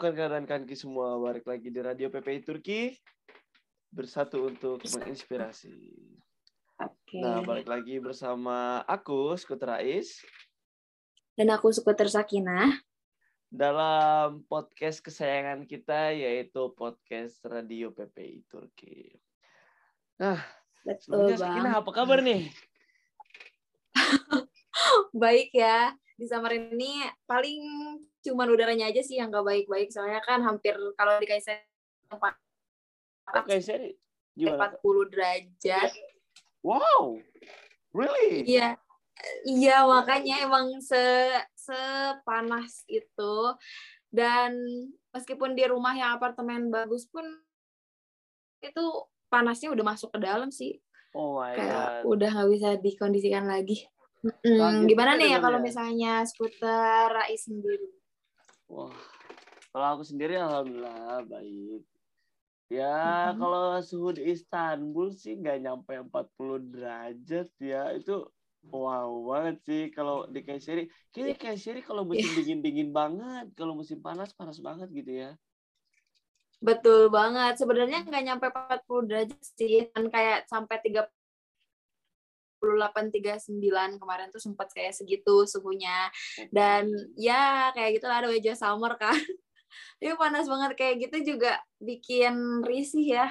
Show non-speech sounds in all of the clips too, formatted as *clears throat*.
Kawan-kawan dan kanki semua, balik lagi di Radio PPI Turki bersatu untuk menginspirasi. Oke. Nah, balik lagi bersama aku Skuter Rais Dan aku Skuter Sakinah. dalam podcast kesayangan kita yaitu podcast Radio PPI Turki. Nah, Betul Sakinah apa kabar nih? *laughs* Baik ya. Di Samarin ini paling cuman udaranya aja sih yang gak baik-baik. Soalnya kan hampir kalau di Kaisar Oke, seri. Gimana? 40 derajat. Wow, really? Iya. Iya makanya emang se sepanas itu dan meskipun di rumah yang apartemen bagus pun itu panasnya udah masuk ke dalam sih Oh my kayak god. udah nggak bisa dikondisikan lagi. Mm, gimana nih ya kalau ya. misalnya skuter Rais sendiri? Wah, kalau aku sendiri alhamdulillah baik. Ya, Mhm. kalau suhu di Istanbul sih nggak nyampe 40 derajat ya. Itu wow banget sih kalau di Kayseri. Kayaknya Kayseri kalau musim dingin-dingin banget, kalau musim panas panas banget gitu ya. Betul banget. Sebenarnya nggak nyampe 40 derajat sih, kan kayak sampai 38 39 kemarin tuh sempat kayak segitu suhunya. Dan ya kayak gitu lah ada wajah summer kan. *laughs* Tapi panas banget kayak gitu juga bikin risih ya.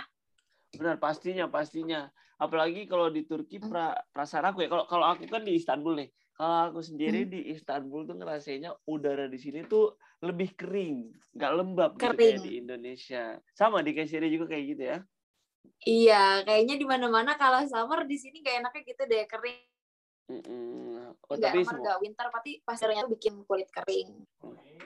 Benar, pastinya, pastinya. Apalagi kalau di Turki Hmm. pra, perasaan aku ya. Kalau kalau aku kan di Istanbul nih. Kalau aku sendiri Hmm. di Istanbul tuh ngerasainnya udara di sini tuh lebih kering, nggak lembab gitu kayak Kering. di Indonesia. Sama di Kayseri juga kayak gitu ya. Iya, kayaknya di mana-mana kalau summer di sini gak enaknya gitu deh kering. Mm-mm. Oh, Enggak tapi summer, semua, enggak winter, pasti pasirnya tuh bikin kulit kering.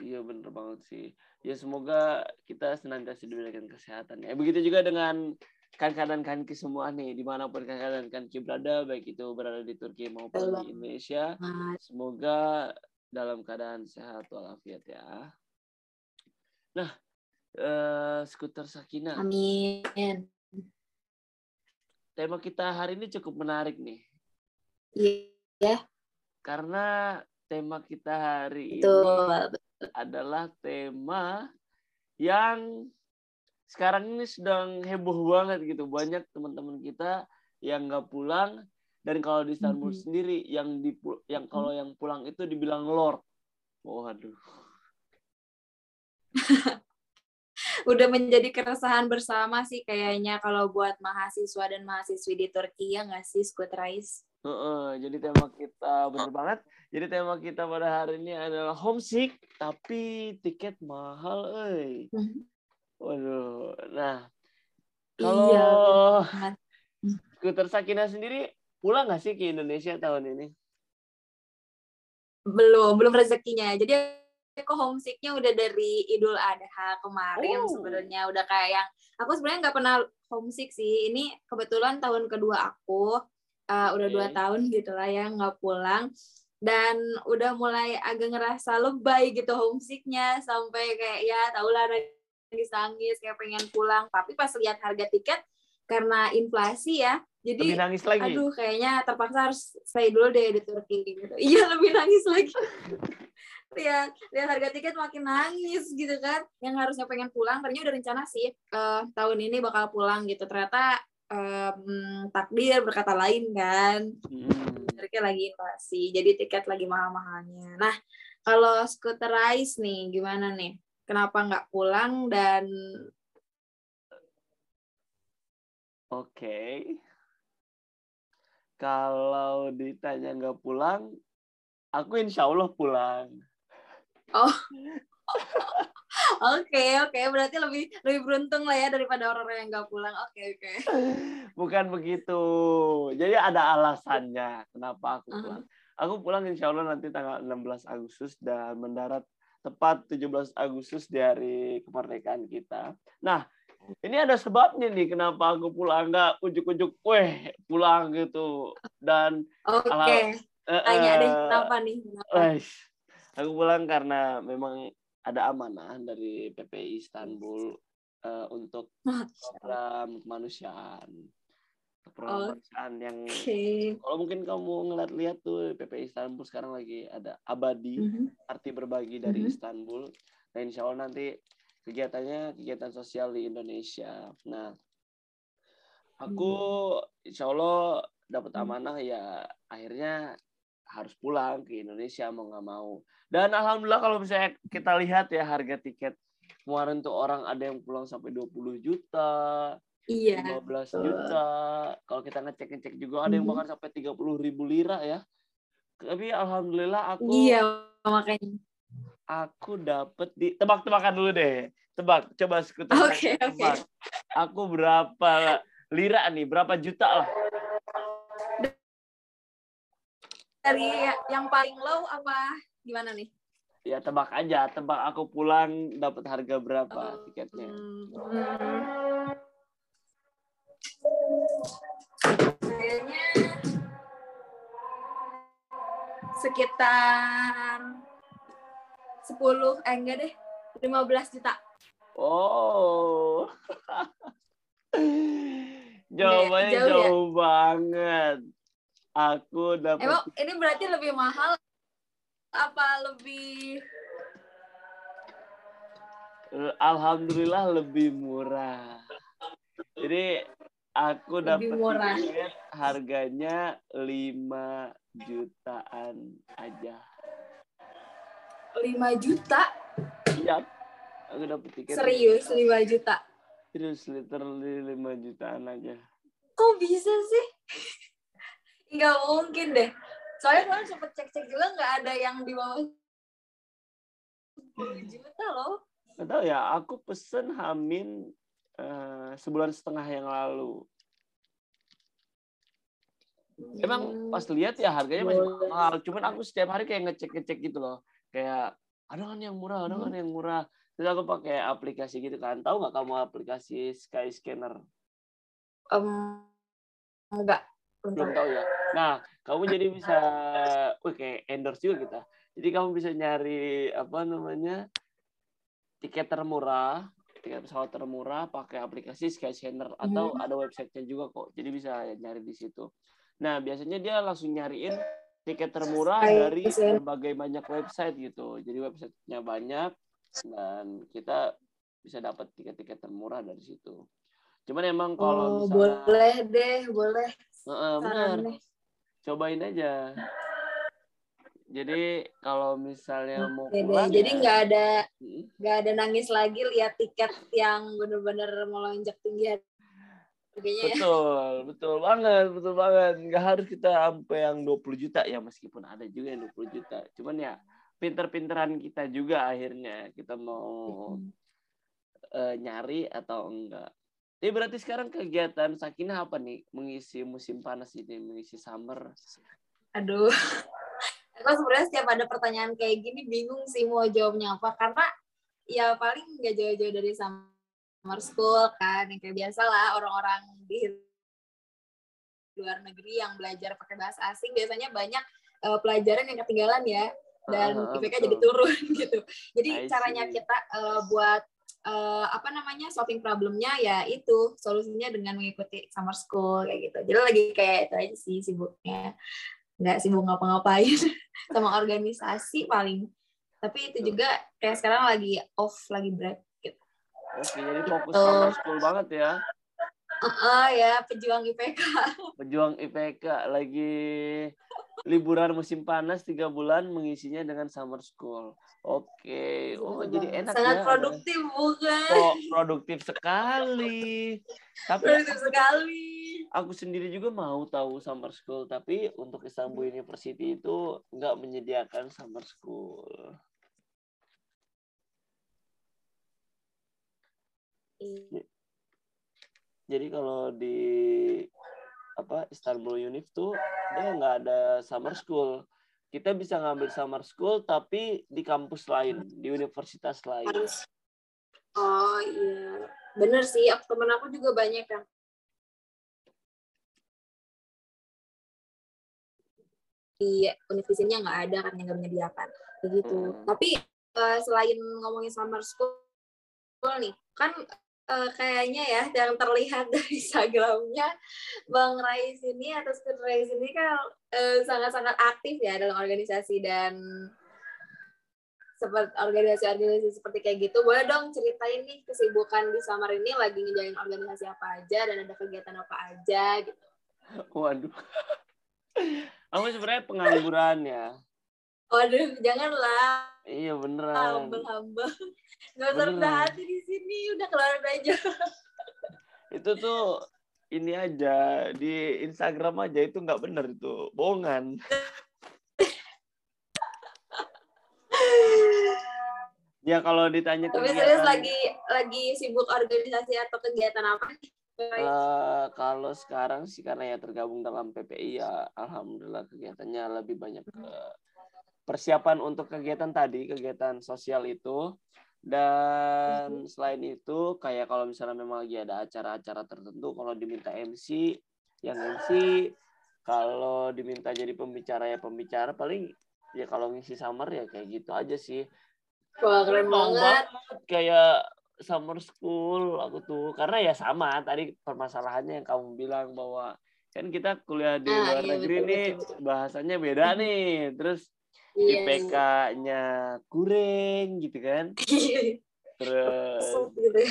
iya bener banget sih. Ya semoga kita senantiasa diberikan kesehatan. Ya begitu juga dengan kan-kan dan kanki semua nih, di mana pun kan-kan dan kanki berada, baik itu berada di Turki maupun di Indonesia. Semoga dalam keadaan sehat walafiat ya. Nah, eh, skuter Sakina, amin. Tema kita hari ini cukup menarik nih. Iya, Karena tema kita hari ini betul. adalah tema yang sekarang ini sedang heboh banget gitu. Banyak teman-teman kita yang nggak pulang dan kalau di Istanbul Mhm. sendiri yang di yang kalau yang pulang itu dibilang lord. Waduh. *laughs* Udah menjadi keresahan bersama sih kayaknya kalau buat mahasiswa dan mahasiswi di Turki ya nggak sih, Squid Rice? Heeh, jadi tema kita bener banget. Jadi tema kita pada hari ini adalah homesick tapi tiket mahal, euy. Waduh. Nah, kalau Iya, skuter Sakina sendiri pulang nggak sih ke Indonesia tahun ini? Belum, belum rezekinya. Jadi aku homesicknya udah dari Idul Adha kemarin Oh. sebenarnya. Udah kayak yang aku sebenarnya nggak pernah homesick sih. Ini kebetulan tahun kedua aku uh, udah dua tahun gitu lah ya nggak pulang. Dan udah mulai agak ngerasa lebay gitu homesicknya. Sampai kayak ya tau lah nangis-nangis kayak pengen pulang. Tapi pas lihat harga tiket karena inflasi ya Lebih jadi nangis lagi. aduh kayaknya terpaksa harus stay dulu deh di Turki gitu. Iya lebih nangis lagi *laughs* lihat lihat harga tiket makin nangis gitu kan yang harusnya pengen pulang tadinya udah rencana sih eh, tahun ini bakal pulang gitu ternyata em, takdir berkata lain kan Hmm. Lagi inflasi jadi tiket lagi mahal-mahalnya nah kalau skuter Rise nih gimana nih kenapa nggak pulang dan Oke. Kalau ditanya nggak pulang, aku insya Allah pulang. *laughs* oke oke. Berarti lebih lebih beruntung lah ya daripada orang-orang yang nggak pulang. Oke oke. *laughs* Bukan begitu. Jadi ada alasannya kenapa aku pulang. Aku pulang insya Allah nanti tanggal 16 Agustus dan mendarat tepat 17 Agustus di hari kemerdekaan kita. Nah, ini ada sebabnya nih kenapa aku pulang. Nggak ujuk-ujuk, weh pulang gitu. Dan oke. Ala- eh, tanya deh eh, kenapa nih? Kenapa aku pulang karena memang ada amanah dari PPI Istanbul eh, untuk program kemanusiaan. Program Oh. kemanusiaan yang kalau mungkin kamu ngeliat-lihat tuh PPI Istanbul sekarang lagi ada abadi Mhm. arti berbagi dari Mhm. Istanbul. Nah, insya Allah nanti kegiatannya kegiatan sosial di Indonesia. Nah, aku insya Allah dapat amanah ya akhirnya harus pulang ke Indonesia mau nggak mau. Dan alhamdulillah kalau misalnya kita lihat ya harga tiket kemarin tuh orang ada yang pulang sampai 20 juta, Iya. 15 juta. Kalau kita ngecek-ngecek juga ada yang Mhm. bahkan sampai 30 ribu lira ya. Tapi alhamdulillah aku Iya, makanya. aku dapet di tebak-tebakan dulu deh. Tebak, coba sekutu. Oke, oke. tebak. Aku berapa lira nih? Berapa juta lah? Dari yang paling low apa gimana nih? Ya tebak aja, tebak aku pulang dapat harga berapa tiketnya. Hmm. Kayaknya sekitar 10 eh enggak deh 15 juta. Oh. *laughs* Jawabannya jauh jauh, ya? banget. Aku dapat Emang ini berarti lebih mahal apa lebih alhamdulillah lebih murah. Jadi aku dapat murah. tiket harganya 5 jutaan aja. 5 juta? Iya. Aku dapat tiket Serius 5 juta. Terus literally 5 jutaan aja. Kok bisa sih? Nggak mungkin deh. Soalnya kemarin sempet cek-cek juga nggak ada yang di bawah 10 juta loh. Gak tahu ya, aku pesen Hamin eh, sebulan setengah yang lalu. Emang pas lihat ya harganya masih mahal. Cuman aku setiap hari kayak ngecek-ngecek gitu loh. Kayak ada kan yang murah, ada kan yang murah. Terus aku pakai aplikasi gitu kan. Tahu nggak kamu aplikasi Skyscanner? Em, enggak. Belum tahu ya. Nah, kamu jadi bisa, wih kayak endorse juga kita. Jadi kamu bisa nyari apa namanya tiket termurah, tiket pesawat termurah pakai aplikasi Skyscanner atau ada websitenya juga kok. Jadi bisa nyari di situ. Nah, biasanya dia langsung nyariin tiket termurah dari berbagai banyak website gitu. Jadi websitenya banyak dan kita bisa dapat tiket-tiket termurah dari situ. Cuman emang kalau Oh, misalnya boleh deh, boleh. Heeh, benar. Cobain aja. Jadi kalau misalnya mau pulang Jadi ya, nggak ada mm, nggak ada nangis lagi lihat tiket yang bener-bener melonjak tinggi harganya ya. betul, betul banget, betul banget. Nggak harus kita sampai yang 20 juta ya meskipun ada juga yang 20 juta. Cuman ya pinter-pinteran kita juga akhirnya kita mau eh, nyari atau enggak. Jadi berarti sekarang kegiatan Sakinah apa nih? Mengisi musim panas ini, mengisi summer. Aduh. *laughs* Aku sebenarnya setiap ada pertanyaan kayak gini bingung sih mau jawabnya apa karena ya paling nggak jauh-jauh dari summer school kan yang kayak biasa lah orang-orang di luar negeri yang belajar pakai bahasa asing biasanya banyak eh, pelajaran yang ketinggalan ya dan Ah, IPK betul. jadi turun *laughs* gitu. Jadi caranya kita eh, buat eh, apa namanya solving problemnya ya itu solusinya dengan mengikuti summer school kayak gitu. Jadi lagi kayak itu aja sih sibuknya. Nggak sibuk ngapa-ngapain *laughs* sama organisasi paling. Tapi itu juga kayak sekarang lagi off, lagi break gitu. Oke, jadi fokus Betul. summer school banget ya. Ah ya, pejuang IPK. *laughs* Pejuang IPK lagi liburan musim panas tiga bulan mengisinya dengan summer school. Oke, oh jadi enak Sangat ya. produktif bukan? Oh, produktif sekali. Tapi Produktif sekali. aku sendiri juga mau tahu summer school, tapi untuk Istanbul University itu nggak menyediakan summer school. Jadi kalau di apa Istanbul Univ tuh dia nggak ada summer school. Kita bisa ngambil summer school tapi di kampus lain, di universitas lain. oh iya bener sih aku temen aku juga banyak yang di universitasnya nggak ada kan yang nggak menyediakan begitu Hmm. tapi eh, selain ngomongin summer school nih kan eh, kayaknya ya yang terlihat *laughs* dari Instagramnya Bang Rais ini atau Squid Rais ini kan eh, sangat-sangat aktif ya dalam organisasi dan seperti organisasi-organisasi seperti kayak gitu, boleh dong ceritain nih kesibukan di summer ini lagi ngejalin organisasi apa aja dan ada kegiatan apa aja gitu. Waduh. *laughs* Aku sebenarnya pengangguran ya. Waduh, janganlah. Iya beneran. Humble-humble. Gak usah rendah hati di sini, udah keluarin aja. Itu tuh ini aja di Instagram aja itu nggak bener itu bohongan. *laughs* ya kalau ditanya Tapi serius lagi lagi sibuk organisasi atau kegiatan apa? Uh, kalau sekarang sih karena ya tergabung dalam PPI ya alhamdulillah kegiatannya lebih banyak ke persiapan untuk kegiatan tadi kegiatan sosial itu. Dan selain itu kayak kalau misalnya memang lagi ada acara-acara tertentu kalau diminta MC yang MC kalau diminta jadi pembicara ya pembicara. Paling ya kalau ngisi summer ya kayak gitu aja sih. Wah keren banget. banget. kayak summer school aku tuh karena ya sama tadi permasalahannya yang kamu bilang bahwa kan kita kuliah di Ah, luar iya, negeri betul, nih betul. bahasanya beda nih. Terus Iya. IPK-nya kurang gitu kan. *laughs* Terus Gitu.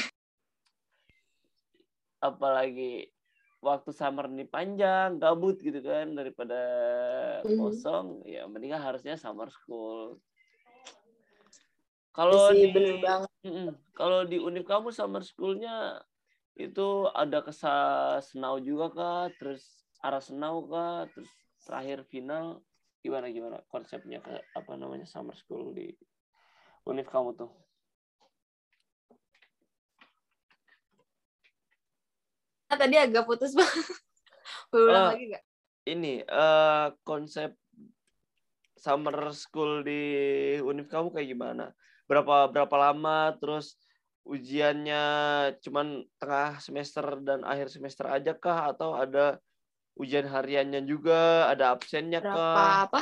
apalagi waktu summer nih panjang gabut gitu kan daripada Mhm. kosong ya mendingan harusnya summer school. Kalau Iya di kalau di univ kamu summer schoolnya itu ada kesa senau juga kah? Terus arah senau kah? Terus terakhir final gimana gimana konsepnya ke apa namanya summer school di univ kamu tuh Nah, tadi agak putus banget. *laughs* Berulang Ah. lagi gak? ini eh konsep summer school di univ kamu kayak gimana? Berapa berapa lama? Terus ujiannya cuman tengah semester dan akhir semester aja kah atau ada ujian hariannya juga, ada absennya Berapa kah? apa?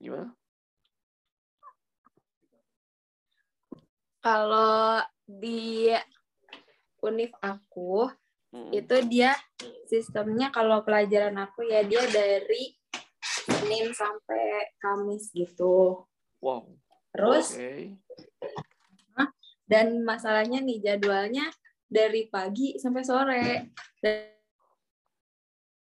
Gimana? Kalau di univ aku Mm-mm. itu dia sistemnya kalau pelajaran aku ya dia dari Senin sampai Kamis gitu. Wow. Terus Oke. dan masalahnya nih jadwalnya dari pagi sampai sore. Dan,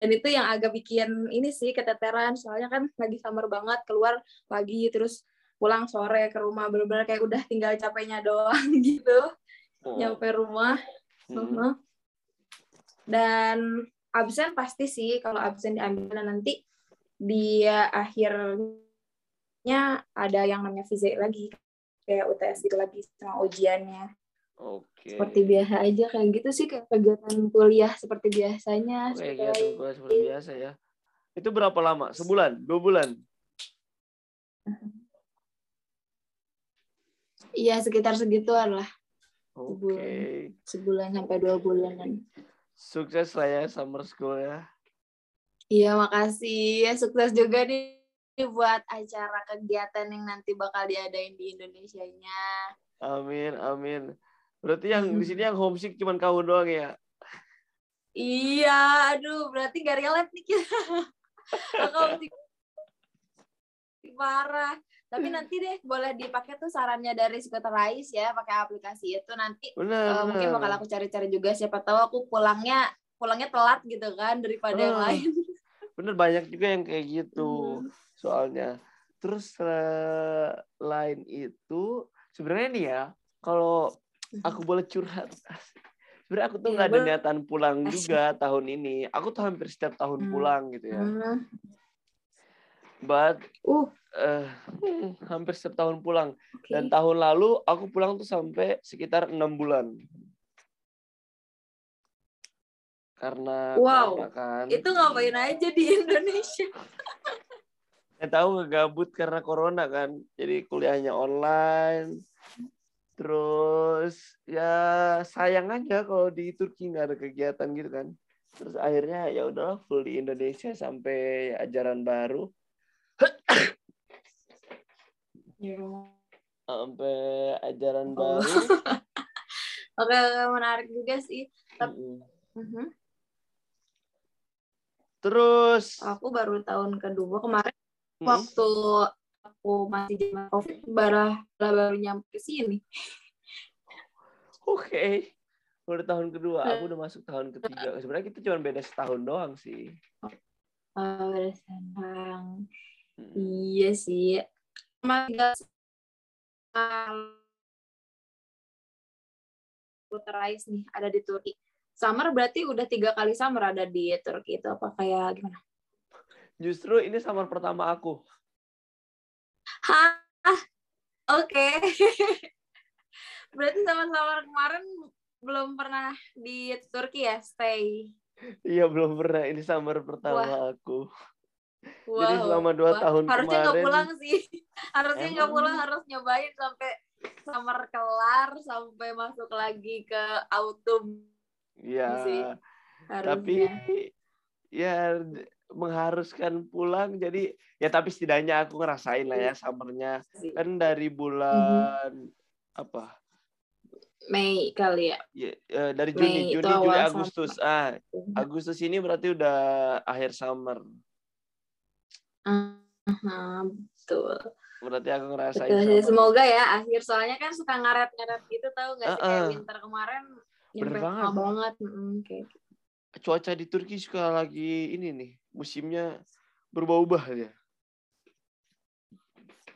dan itu yang agak bikin ini sih keteteran soalnya kan lagi summer banget keluar pagi terus pulang sore ke rumah bener-bener kayak udah tinggal capeknya doang *laughs* gitu Oh. nyampe rumah Mm. Heeh. Dan absen pasti sih kalau absen diambil nanti di akhirnya ada yang namanya fisik lagi kayak UTS gitu lagi sama ujiannya. Oke. Seperti biasa aja kayak gitu sih kayak kegiatan kuliah seperti biasanya. Oke, kegiatan kuliah seperti biasa ya. Itu berapa lama? Sebulan? Dua bulan? Iya sekitar segituan lah Oke. sebulan sampai dua bulanan. Sukses lah ya summer school ya. Iya makasih ya sukses juga nih buat acara kegiatan yang nanti bakal diadain di Indonesia-nya. Amin, amin. Berarti yang di sini yang homesick cuman kamu doang ya? Iya, aduh, berarti gak relate nih kita. *laughs* Aku mesti parah. Tapi nanti deh boleh dipakai tuh sarannya dari Rais ya, pakai aplikasi itu nanti eh, mungkin benar. bakal aku cari-cari juga siapa tahu aku pulangnya pulangnya telat gitu kan daripada yang Ah. lain. *laughs* Bener banyak juga yang kayak gitu Hmm. soalnya. Terus eh, lain itu sebenarnya nih ya, kalau aku boleh curhat, sebenarnya aku tuh Iya, nggak ada niatan pulang juga tahun ini. Aku tuh hampir setiap tahun Hmm. pulang gitu ya. Hmm. But Uh, hmm, hampir setiap tahun pulang. oke. Dan tahun lalu aku pulang tuh sampai sekitar enam bulan. Karena Wow. kan. Itu ngapain aja di Indonesia? *laughs* Saya tahu ngegabut karena corona kan. Jadi kuliahnya online. Terus ya sayang aja kalau di Turki nggak ada kegiatan gitu kan. Terus akhirnya ya udah full di Indonesia sampai ajaran baru. Sampai ajaran Oh. baru. *laughs* Oke, menarik juga sih. Tapi- Mm-mm. Mhm. Terus Aku baru tahun kedua kemarin mm, waktu aku masih zaman covid baru baru nyampe ke sini *laughs* Oke. Udah tahun kedua, aku udah masuk tahun ketiga. Sebenarnya kita cuma beda setahun doang sih. oh, udah senang Hmm. iya sih Mas Puterais nih ada di Turki summer berarti udah tiga kali summer ada di Turki itu apa kayak gimana Justru ini summer pertama aku. Hah? Oke. *laughs* Berarti sama-sama kemarin belum pernah di Turki ya stay. Iya belum pernah. Ini summer pertama aku. Jadi Wow. selama dua Wah, tahun harusnya nggak pulang sih. *laughs* Harusnya nggak pulang, harus nyobain sampai summer kelar sampai masuk lagi ke autumn Iya. Tapi ya mengharuskan pulang. Jadi ya tapi setidaknya aku ngerasain lah ya summernya. Sih. Kan dari bulan Mhm. apa? Mei kali ya. Ya, dari Mei Juni, itu Juni, Juli, Agustus. Ah, Agustus ini berarti udah akhir summer. Aha, betul. Berarti aku ngerasain Betul. summer. Semoga ya akhir soalnya kan suka ngaret-ngaret gitu tahu nggak sih kayak winter kemarin Bener banget. banget. Mm, kayak gitu. Cuaca di Turki suka lagi ini nih, musimnya berubah-ubah ya.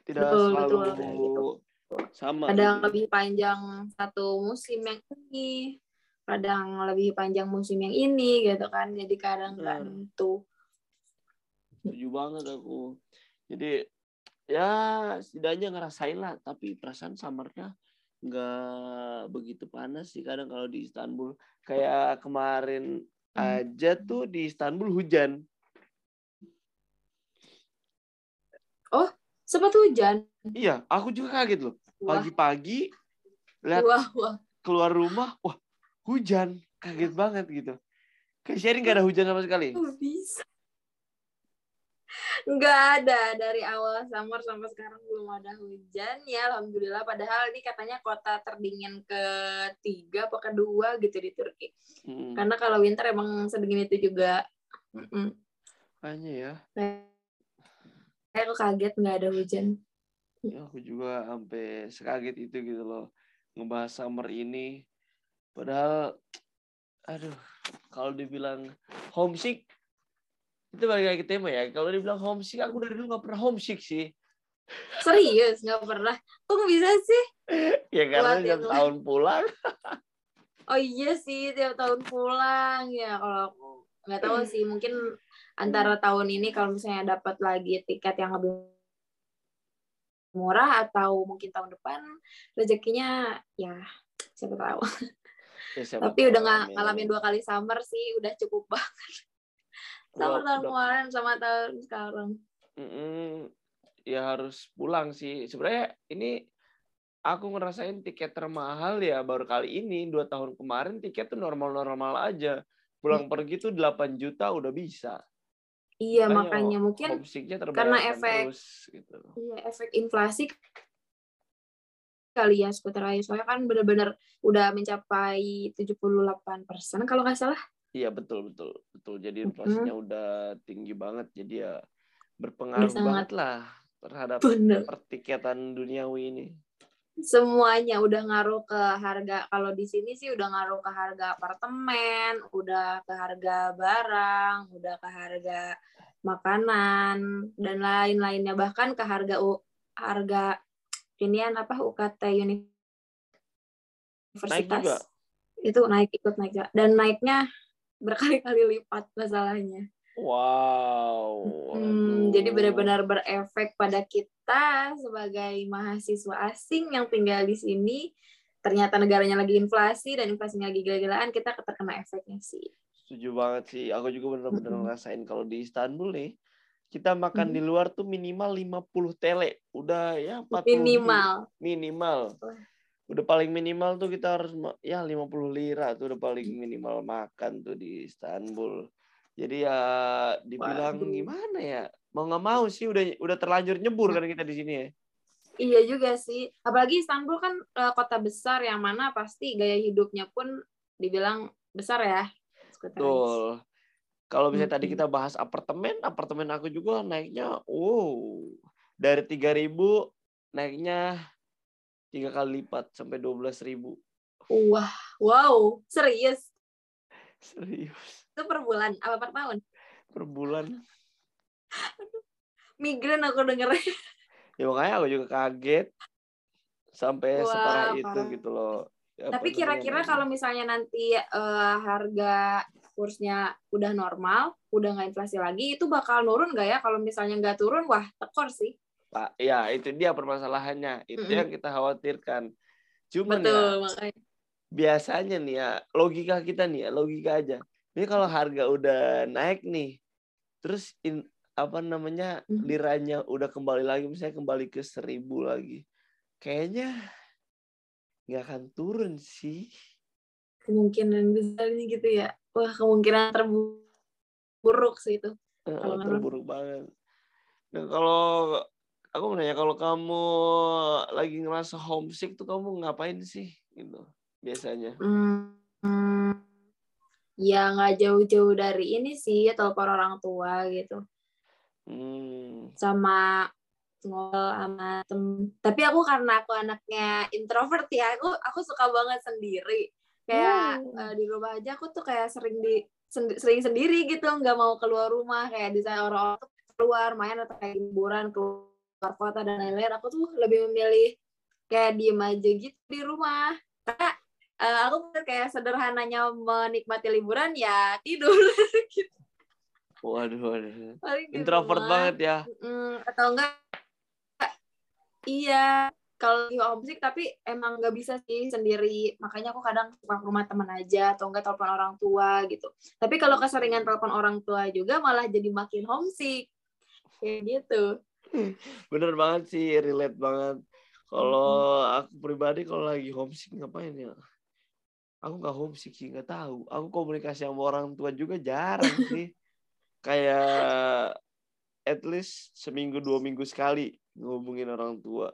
Tidak Betul, selalu betul, gitu. sama. kadang gitu. lebih panjang satu musim yang ini kadang lebih panjang musim yang ini gitu kan jadi kadang nggak Benar. nentu Setuju banget aku. Jadi ya setidaknya ngerasain lah, tapi perasaan summernya nggak begitu panas sih kadang kalau di Istanbul. Kayak kemarin Hmm. aja tuh di Istanbul hujan. Sempat hujan? Iya, aku juga kaget loh. Pagi-pagi lihat wah wah. keluar rumah, wah hujan, kaget banget gitu. Kayak Sherry nggak ada hujan sama sekali. bisa. Nggak ada. Dari awal summer sampai sekarang belum ada hujan. Ya alhamdulillah. Padahal ini katanya kota terdingin ketiga apa kedua gitu di Turki. Hmm, karena kalau winter emang sedingin itu juga. Makanya ya, Kayak aku kaget nggak ada hujan ya aku juga sampai sekaget itu gitu loh ngebahas summer ini. Padahal, aduh, kalau dibilang homesick itu balik lagi ke tema ya. Kalau dibilang homesick, aku dari dulu nggak pernah homesick sih. serius nggak pernah kok bisa sih *laughs* Ya karena tiap tahun pulang. Oh iya sih tiap tahun pulang ya kalau aku nggak tahu *clears throat* sih mungkin antara tahun ini kalau misalnya dapat lagi tiket yang lebih murah atau mungkin tahun depan rezekinya ya siapa tahu. Ya, siapa Tapi tahu, udah nggak amin. ngalamin dua kali summer sih udah cukup banget. Sama tahun kemarin sama tahun sekarang. Mm-mm. ya harus pulang sih. Sebenarnya ini aku ngerasain tiket termahal ya baru kali ini. Dua tahun kemarin tiket tuh normal-normal aja. Pulang pergi tuh 8 juta udah bisa. Iya Makanya makanya mungkin karena efek- terus gitu. Iya, efek inflasi kali ya skuter aja. Soalnya kan bener-bener udah mencapai 78 persen kalau nggak salah. Iya betul betul betul. Jadi inflasinya udah tinggi banget. Jadi ya berpengaruh banget lah terhadap Bener. pertiketan duniawi ini. Semuanya udah ngaruh ke harga. Kalau di sini sih udah ngaruh ke harga apartemen, udah ke harga barang, udah ke harga makanan dan lain-lainnya bahkan ke harga U- harga inian apa UKT universitas. juga? Itu naik ikut naik dan naiknya berkali-kali lipat masalahnya. Wow. Hmm, jadi benar-benar berefek pada kita sebagai mahasiswa asing yang tinggal di sini. Ternyata negaranya lagi inflasi dan inflasinya lagi gila-gilaan, kita terkena efeknya sih. Setuju banget sih. Aku juga bener-bener Mm-mm. ngerasain kalau di Istanbul nih, kita makan Mm. di luar tuh minimal 50 tele. Udah ya 40 Minimal. minimal. Udah paling minimal tuh kita harus ya 50 lira tuh udah paling minimal makan tuh di Istanbul. Jadi ya dibilang Waduh. gimana ya? Mau nggak mau sih udah udah terlanjur nyebur kan kita di sini ya. Iya juga sih. Apalagi Istanbul kan eh, kota besar yang mana pasti gaya hidupnya pun dibilang besar ya. Betul. Kalau misalnya tadi Mm-mm. kita bahas apartemen, apartemen aku juga naiknya wow dari 3000 naiknya tiga kali lipat sampai 12.000. Wah, wow, serius. Serius. Itu per bulan apa per tahun? Per bulan. Migran aku dengernya. Ya makanya aku juga kaget sampai Wah, separah itu parah. gitu loh. Ya, Tapi kira-kira kalau misalnya nanti eh, harga kursnya udah normal, udah nggak inflasi lagi, itu bakal nurun nggak ya? Kalau misalnya nggak turun, wah tekor sih. Pak, ya itu dia permasalahannya. Itu Mm-mm. yang kita khawatirkan. Cuman ya Betul, makanya. biasanya nih ya logika kita nih ya logika aja. Ini kalau harga udah naik nih, terus in, apa namanya Mhm. liranya udah kembali lagi, misalnya kembali ke seribu lagi, kayaknya nggak akan turun sih. Kemungkinan besarnya gitu ya. Wah, kemungkinan terburuk sih itu. Kalau terburuk banget. Nah kalau aku mau nanya kalau kamu lagi ngerasa homesick tuh kamu ngapain sih gitu biasanya? Hmm, hmm, ya nggak jauh-jauh dari ini sih, telepon orang tua gitu. Hmm, sama ngobrol sama tem tapi aku karena aku anaknya introvert ya aku aku suka banget sendiri kayak Hmm. eh, di rumah aja aku tuh kayak sering di sendi- sering sendiri gitu nggak mau keluar rumah kayak di sana orang-orang tuh keluar main atau kayak liburan keluar kota dan lain-lain aku tuh lebih memilih kayak diem aja gitu di rumah karena eh, aku kayak sederhananya menikmati liburan ya tidur *laughs* gitu waduh, waduh. Paling Introvert rumah. banget ya. Mm, atau enggak iya kalau lagi homesick tapi emang nggak bisa sih sendiri makanya aku kadang suka ke rumah teman aja atau enggak telepon orang tua gitu tapi kalau keseringan telepon orang tua juga malah jadi makin homesick kayak gitu *laughs* Bener banget sih, relate banget. Kalau aku pribadi kalau lagi homesick ngapain ya? Aku nggak homesick sih, nggak tahu. Aku komunikasi sama orang tua juga jarang sih. Kayak at least seminggu dua minggu sekali ngomongin orang tua.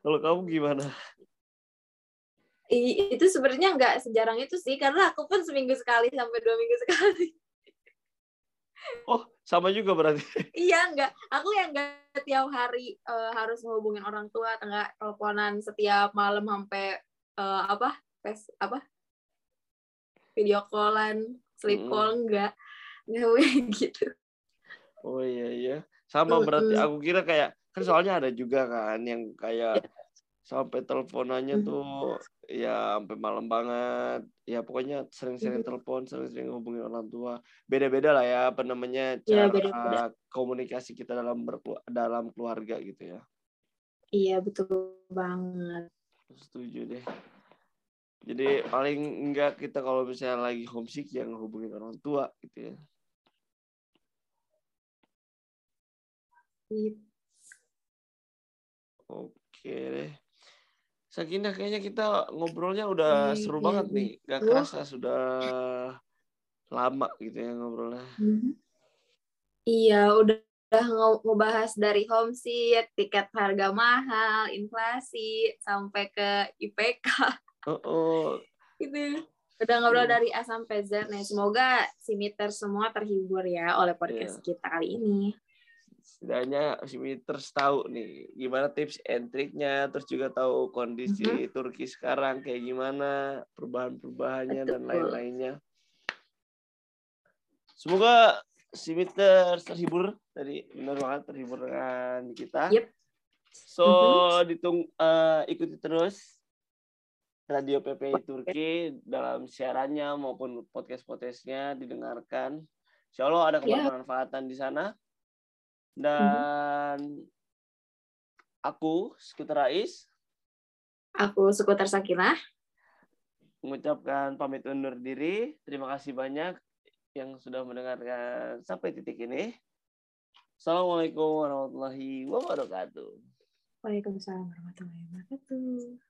Kalau kamu gimana? Itu sebenarnya nggak sejarang itu sih karena aku pun seminggu sekali sampai dua minggu sekali Oh, sama juga berarti. *laughs* iya nggak aku yang nggak tiap hari eh, harus menghubungin orang tua atau nggak teleponan setiap malam sampai eh, apa pes apa video callan sleep Mm-mm. call enggak nggak *laughs* gitu Oh iya iya. Sama berarti aku kira kayak kan soalnya ada juga kan yang kayak sampai teleponannya Mhm. tuh ya sampai malam banget. Ya pokoknya sering-sering Mhm. telepon, sering-sering hubungin orang tua. Beda-beda lah ya apa namanya Iya, cara beda-beda. komunikasi kita dalam dalam keluarga gitu ya. iya betul banget Setuju deh. Jadi paling enggak kita kalau misalnya lagi homesick yang hubungin orang tua gitu ya. Oke deh. Sakinah kayaknya kita ngobrolnya udah Iya, seru iya, banget iya. nih. Gak Wah. kerasa sudah lama gitu ya ngobrolnya. Mhm. iya udah udah nge- ngebahas dari homesick tiket harga mahal inflasi sampai ke IPK Oh, oh. gitu udah ngobrol Iya. dari A sampai Z nih semoga simiter semua terhibur ya oleh podcast Iya. kita kali ini Setidaknya si Miters tahu nih gimana tips and triknya, terus juga tahu kondisi Mhm. Turki sekarang kayak gimana, perubahan-perubahannya dan lain-lainnya. Semoga si Miters terhibur tadi benar banget terhibur dengan kita. Yep. So Mhm. ditung eh, ikuti terus Radio PPI Turki dalam siarannya maupun podcast-podcastnya didengarkan. Insya Allah ada kebermanfaatan di sana. Dan aku, Skuter Rais, aku Sekutar Sakinah mengucapkan pamit undur diri. Terima kasih banyak yang sudah mendengarkan sampai titik ini. Assalamualaikum warahmatullahi wabarakatuh. Waalaikumsalam warahmatullahi wabarakatuh